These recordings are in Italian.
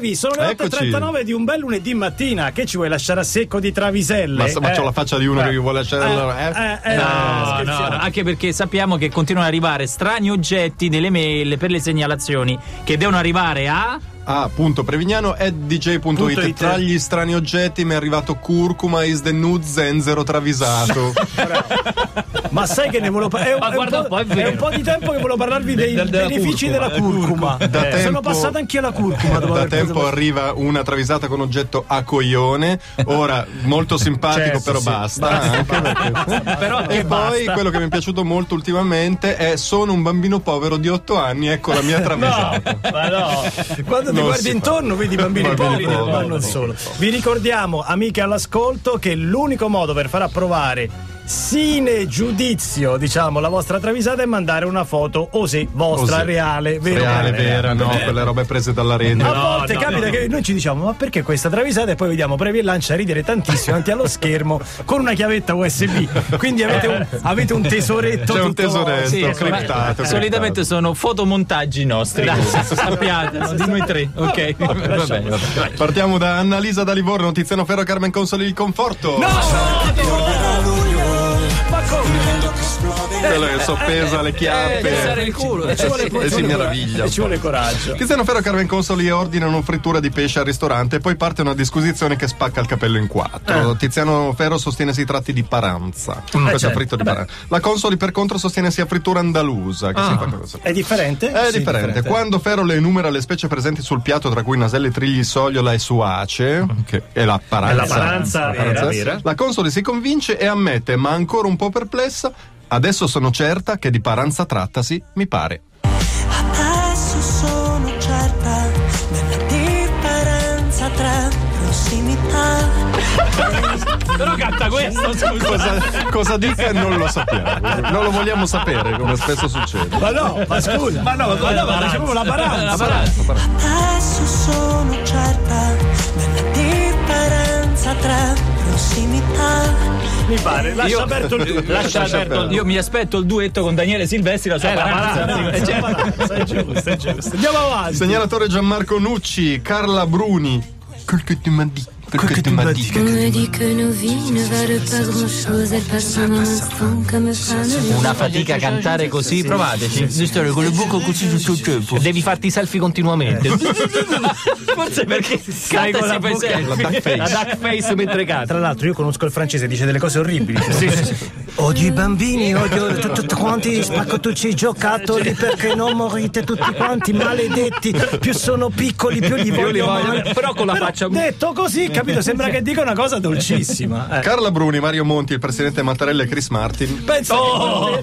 Trevi, sono le Eccoci. 8.39 di un bel lunedì mattina. Che ci vuoi lasciare a secco di traviselle? Ma Eh. la faccia di uno che vuole lasciare. allora, eh? Eh, eh, No, scherziamo. no, no, anche perché sappiamo che continuano ad arrivare strani oggetti nelle mail per le segnalazioni che devono arrivare a. Ah, appunto, Prevignano è dj.it. Punto it. Tra gli strani oggetti mi è arrivato curcuma is the nude zenzero travisato. Ma sai che ne volevo parlare? È, Ma un- guarda un po', è è un po' di tempo che volevo parlarvi dei Del- della benefici curcuma, della curcuma. Da Eh, tempo- Sono passata anch'io la curcuma. dopo da aver preso- tempo arriva una travisata con oggetto a coglione. Ora, molto simpatico, Certo, però sì. basta. Basta, anche perché- Però E poi basta. quello che mi è piaciuto molto ultimamente è sono un bambino povero di 8 anni, ecco la mia travisata. Ma no. Quando ti guardi intorno vedi bambini Bambini poveri, poveri. ma non solo. Vi ricordiamo, amiche all'ascolto, che l'unico modo per far approvare sine giudizio, diciamo, la vostra travisata è mandare una foto o sì, vostra, Così. reale, vera. Reale, vera, no, quelle robe prese dalla rete. A No, volte no, capita no. che noi ci diciamo ma perché questa travisata e poi vediamo Previ e Lancia ridere tantissimo davanti allo schermo con una chiavetta USB quindi avete un, avete un tesoretto C'è un tutto- tesoretto. Sì, criptato, solitamente sono fotomontaggi nostri. Sappiate, no, di noi tre. Ok, va bene. va bene. Partiamo da Annalisa da Livorno, Tiziano Ferro, Carmen Consoli il conforto. ma come? Quello che soppesa le chiappe. Pensare il culo. E ci vuole, E si meraviglia. e ci vuole coraggio Tiziano Ferro e Carmen Consoli ordinano frittura di pesce al ristorante e poi parte una disquisizione che spacca il capello in quattro. Tiziano Ferro sostiene si tratti di paranza. Questo è certo. fritto di paranza. La Consoli per contro sostiene sia frittura andalusa. Che si fa cosa. è differente? È Sì, differente. Quando Ferro le enumera le specie presenti sul piatto, tra cui naselli, trigli, sogliola e suace, che è la paranza, la paranza vera, vera. la Consoli si convince e ammette, ma ancora un po' perplessa, adesso sono certa che di paranza trattasi, mi pare. Adesso sono certa della differenza tra prossimità Però canta questo, scusa. Cosa, cosa dica non lo sappiamo, non lo vogliamo sapere, come spesso succede. ma no ma scusa ma no ma, ma la ma proprio la paranza La paranza. Adesso sono certa della differenza tra prossimità mi pare lascia Io- aperto il Lascia aperto. Io mi aspetto il duetto con Daniele Silvestri, la sua Eh, paranza. paranza, Sì, la cioè- paranza, è giusto, è giusto. Andiamo avanti. Segnalatore Gianmarco Nucci, Carla Bruni. Quel che tu m'as quel che tu m'as dit. On me dit que nos vies ne valent pas grand chose, elles passent en un instant come fanno Una fatica a cantare così, provateci. Stare con le bocche così tutto il tempo. Devi farti i selfie continuamente. Forse perché Stai con la bocca- la duck face. La duck face mentre canta. Tra l'altro io conosco il francese, dice delle cose orribili. Odio i bambini, odio tu- tutti quanti, spacco tutti i giocattoli perché non morite tutti quanti maledetti. Più sono piccoli, più li voglio, li voglio, male. però con la faccia- Detto così, capito? Sembra che dica una cosa dolcissima. Eh. Carla Bruni, Mario Monti, il presidente Mattarella e Chris Martin Pensa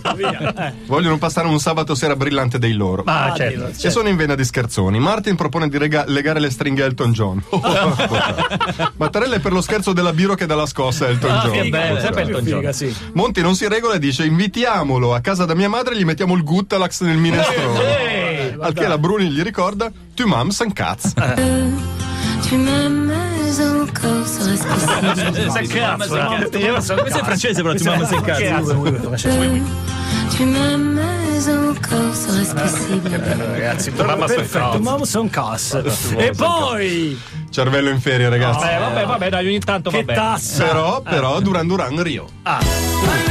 che via. Eh. vogliono passare un sabato sera brillante dei loro. Ah, certo. E sono in vena di scherzoni. Martin propone di rega- legare le stringhe a Elton John. Mattarella è per lo scherzo della biro che dà la scossa a Elton John. che bello, sempre Elton John. Sì. Monti non si regola e dice invitiamolo a casa da mia madre e gli mettiamo il Guttalax nel minestrone. Al che la Bruni gli ricorda tu mam san cazzo. Tu m'aimes encore, serait-ce possible Se cazzo, Questo è francese, però tu mamma sei cazzo. Tu m'aimes encore, serait-ce possible Ragazzi, perfetto, mamma son cazzo. E poi, Cervello in ferie, ragazzi. Eh, vabbè, vabbè, dai, ogni tanto che vabbè. tassa. Però, però, Duran Duran Rio. Eh,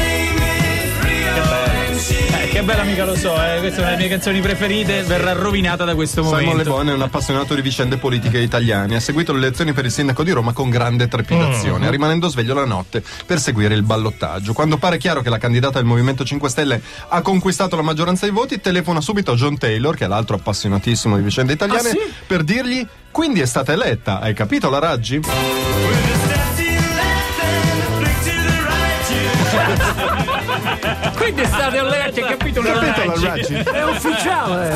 che bella mica lo so, eh. questa è una delle mie canzoni preferite, verrà rovinata da questo momento. Bon è un appassionato di vicende politiche italiane. Ha seguito le elezioni per il sindaco di Roma con grande trepidazione, rimanendo sveglio la notte per seguire il ballottaggio. Quando pare chiaro che la candidata del Movimento 5 Stelle ha conquistato la maggioranza dei voti, telefona subito a John Taylor, che è l'altro appassionatissimo di vicende italiane, per dirgli: Quindi è stata eletta, hai capito la Raggi? Quindi state alleati, hai capito? Capito la Raggi? È ufficiale.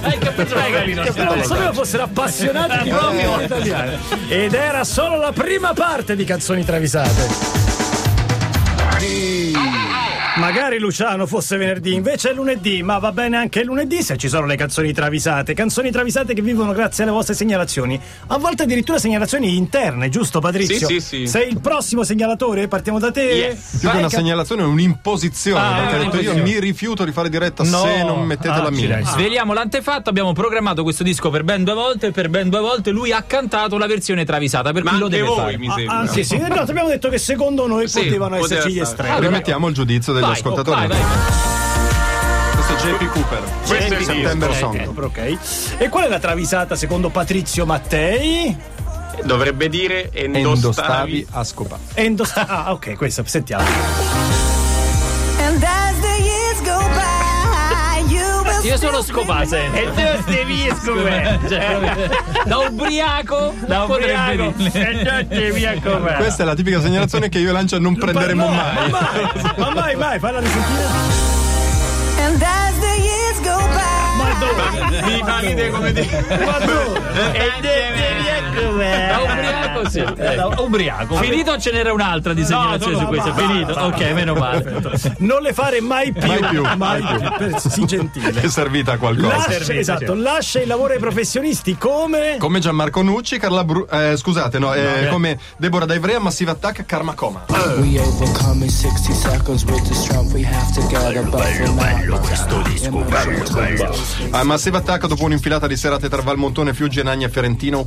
Hai capito? Hai capito? Non sapevo fossero appassionati di proprio italiane. Ed era solo la prima parte di canzoni travisate. Magari Luciano fosse venerdì, invece è lunedì, ma va bene anche il lunedì se ci sono le canzoni travisate. Canzoni travisate che vivono grazie alle vostre segnalazioni. A volte addirittura segnalazioni interne, giusto Patrizio? Sì, sì, sì. Sei il prossimo segnalatore? Partiamo da te? Yes. Più che una segnalazione è un'imposizione. Ah, perché ha detto io mi rifiuto di fare diretta No. se non mettete Ah, la mia. Sveliamo l'antefatto, abbiamo programmato questo disco per ben due volte e per ben due volte lui ha cantato la versione travisata, per Ma cui lo deve voi, fare. mi sembra. ah, sì, sì, no, abbiamo detto che secondo noi Sì, potevano poteva esserci gli estremi. Allora, Rimettiamo il giudizio degli Vai, ascoltatori. oh, vai, vai. Questo è JP Cooper. Questo è il September disco. Song. Ok. E qual è la travisata secondo Patrizio Mattei? Dovrebbe dire Endostavi endostavi. a scopare. Endosta- ah, ok, questa sentiamo. And as Io sono scopato. E te devi Da ubriaco, Da ubriaco. dirle. Questa è la tipica segnalazione che io e Lancia non prenderemo mai. Ma mai, ma mai, mai, falla risentire. Ridere come dire. Ma dove? Da ubriaco, sì. Da ubriaco. Finito ce n'era un'altra di segnalazione su questo. È finito. Ok, meno male. Non le fare mai più. Mai più, mai più. Per- Sii gentile. È servita a qualcosa. Lascia, esatto, lascia il lavoro ai professionisti come. Come Gianmarco Nucci, Carla Bru- eh, scusate, no, eh, come Deborah D'Ivrea, Massive Attack, Karma Coma. We overcome in 60 seconds with the strength we have together. But for now, emotional times. A Massive Attack, dopo un'infilata di serate tra Valmontone, Fiuggi, Nagna e Fiorentino,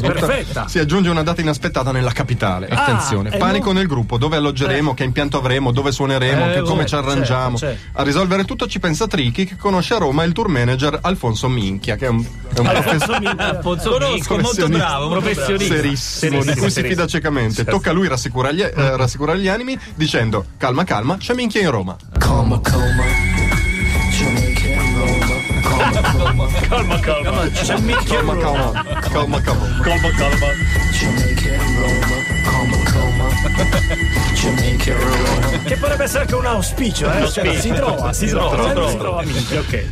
Perfetta. si aggiunge una data inaspettata nella capitale. Attenzione, e panico non- nel gruppo, dove alloggeremo, che impianto avremo, dove suoneremo, Eh, che- come ci certo, arrangiamo. certo. A risolvere tutto ci pensa Trichi, che conosce a Roma il tour manager Alfonso Minchia, che è un, è un professore. Conosco, molto bravo, professionista. Serissimo, di cui si fida ciecamente. Tocca a lui rassicurare gli, eh, rassicurare gli animi dicendo: Calma, calma, c'è minchia in Roma. Coma, coma. Roma. Coma, coma. C'è minchia Calma, calma, calma, calma. And Roma. Che potrebbe essere anche un auspicio, eh? Cioè, si trova, si trova, si trova.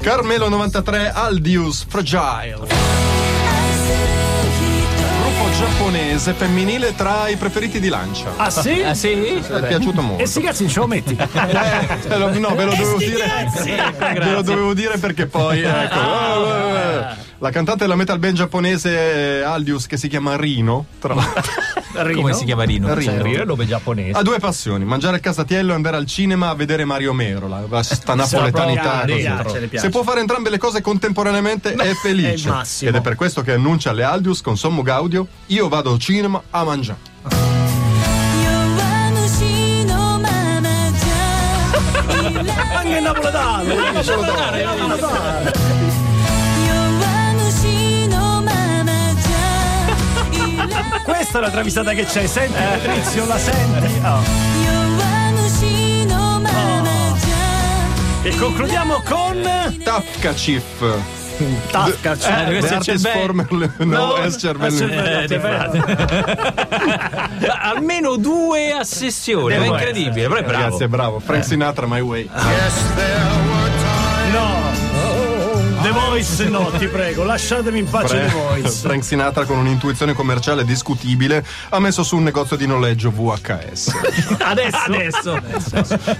Carmelo 93, Aldius, Fragile. Giapponese femminile tra i preferiti di Lancia. Ah sì? Ah, sì? Mi è piaciuto molto. E sti cazzi ce lo metti? Eh, lo- no, ve lo dovevo dire. Ve lo dovevo dire perché poi. Ecco. La cantante della metal band giapponese eh, Aldius, che si chiama Rino, tra l'altro, Rino. Come si chiama Rino? Rino. Cioè, Rino è nome giapponese. Ha due passioni: mangiare a casatiello e andare al cinema a vedere Mario Mero, la, la sta napoletanità. Così. Piace, Se può fare entrambe le cose contemporaneamente è felice. È Ed è per questo che annuncia alle Aldius con Sommo Gaudio: Io vado al cinema a mangiare. Anche il napoletano! Il napoletano! questa è la travisata che c'è. Senti, eh. Patrizio, la senti? Oh. E concludiamo con Tafkacif. Tafkacif. Tafka questo è il cervello. Former, no, no, è cervello. Eh, eh, almeno due a sessione, è incredibile, però è bravo. Grazie, bravo. Frank eh. Sinatra My Way. Yes, there were times. No. Oh, oh, oh. Devo Voice no, ti prego, lasciatemi in pace The Voice. Frank Sinatra con un'intuizione commerciale discutibile ha messo su un negozio di noleggio VHS. Adesso,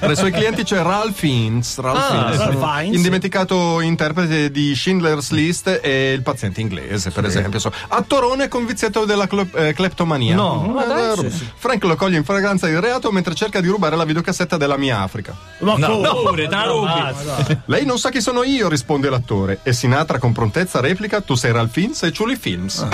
Tra i suoi clienti c'è Ralph Fiennes, Ralph Fiennes, Ralph Fiennes. indimenticato interprete di Schindler's List e Il paziente inglese, per esempio. So, Attorone conviziato della clo- eh, cleptomania. No, Eh, dai, eh, Frank lo coglie in fragranza di reato mentre cerca di rubare la videocassetta della mia Africa. Ma come? pure, te la rubi. Lei non sa chi sono io, risponde l'attore. E Sinatra con prontezza replica: Tu sei Ralph Fiennes e Julie Films.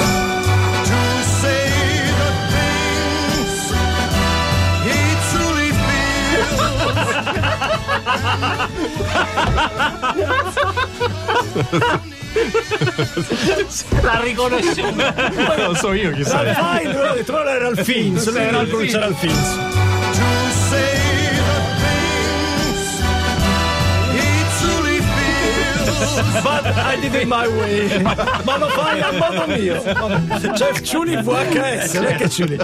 La riconosciuto. non so io chi sei. Fai, detto non era il Fins, era il Fins. But I did it my way. Ma lo fai a modo mio. Il Ciuli VHS, non è che Ciuli.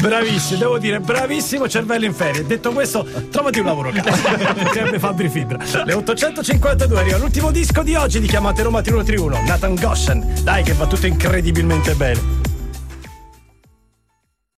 Bravissimo, devo dire, bravissimo cervello in ferie. Detto questo, trovati un lavoro, cazzo. Crebbe Fabri Fibra. Le 852 arriva l'ultimo disco di oggi di chiamate Roma 3131, Nathan Goshen. Dai che va tutto incredibilmente bene.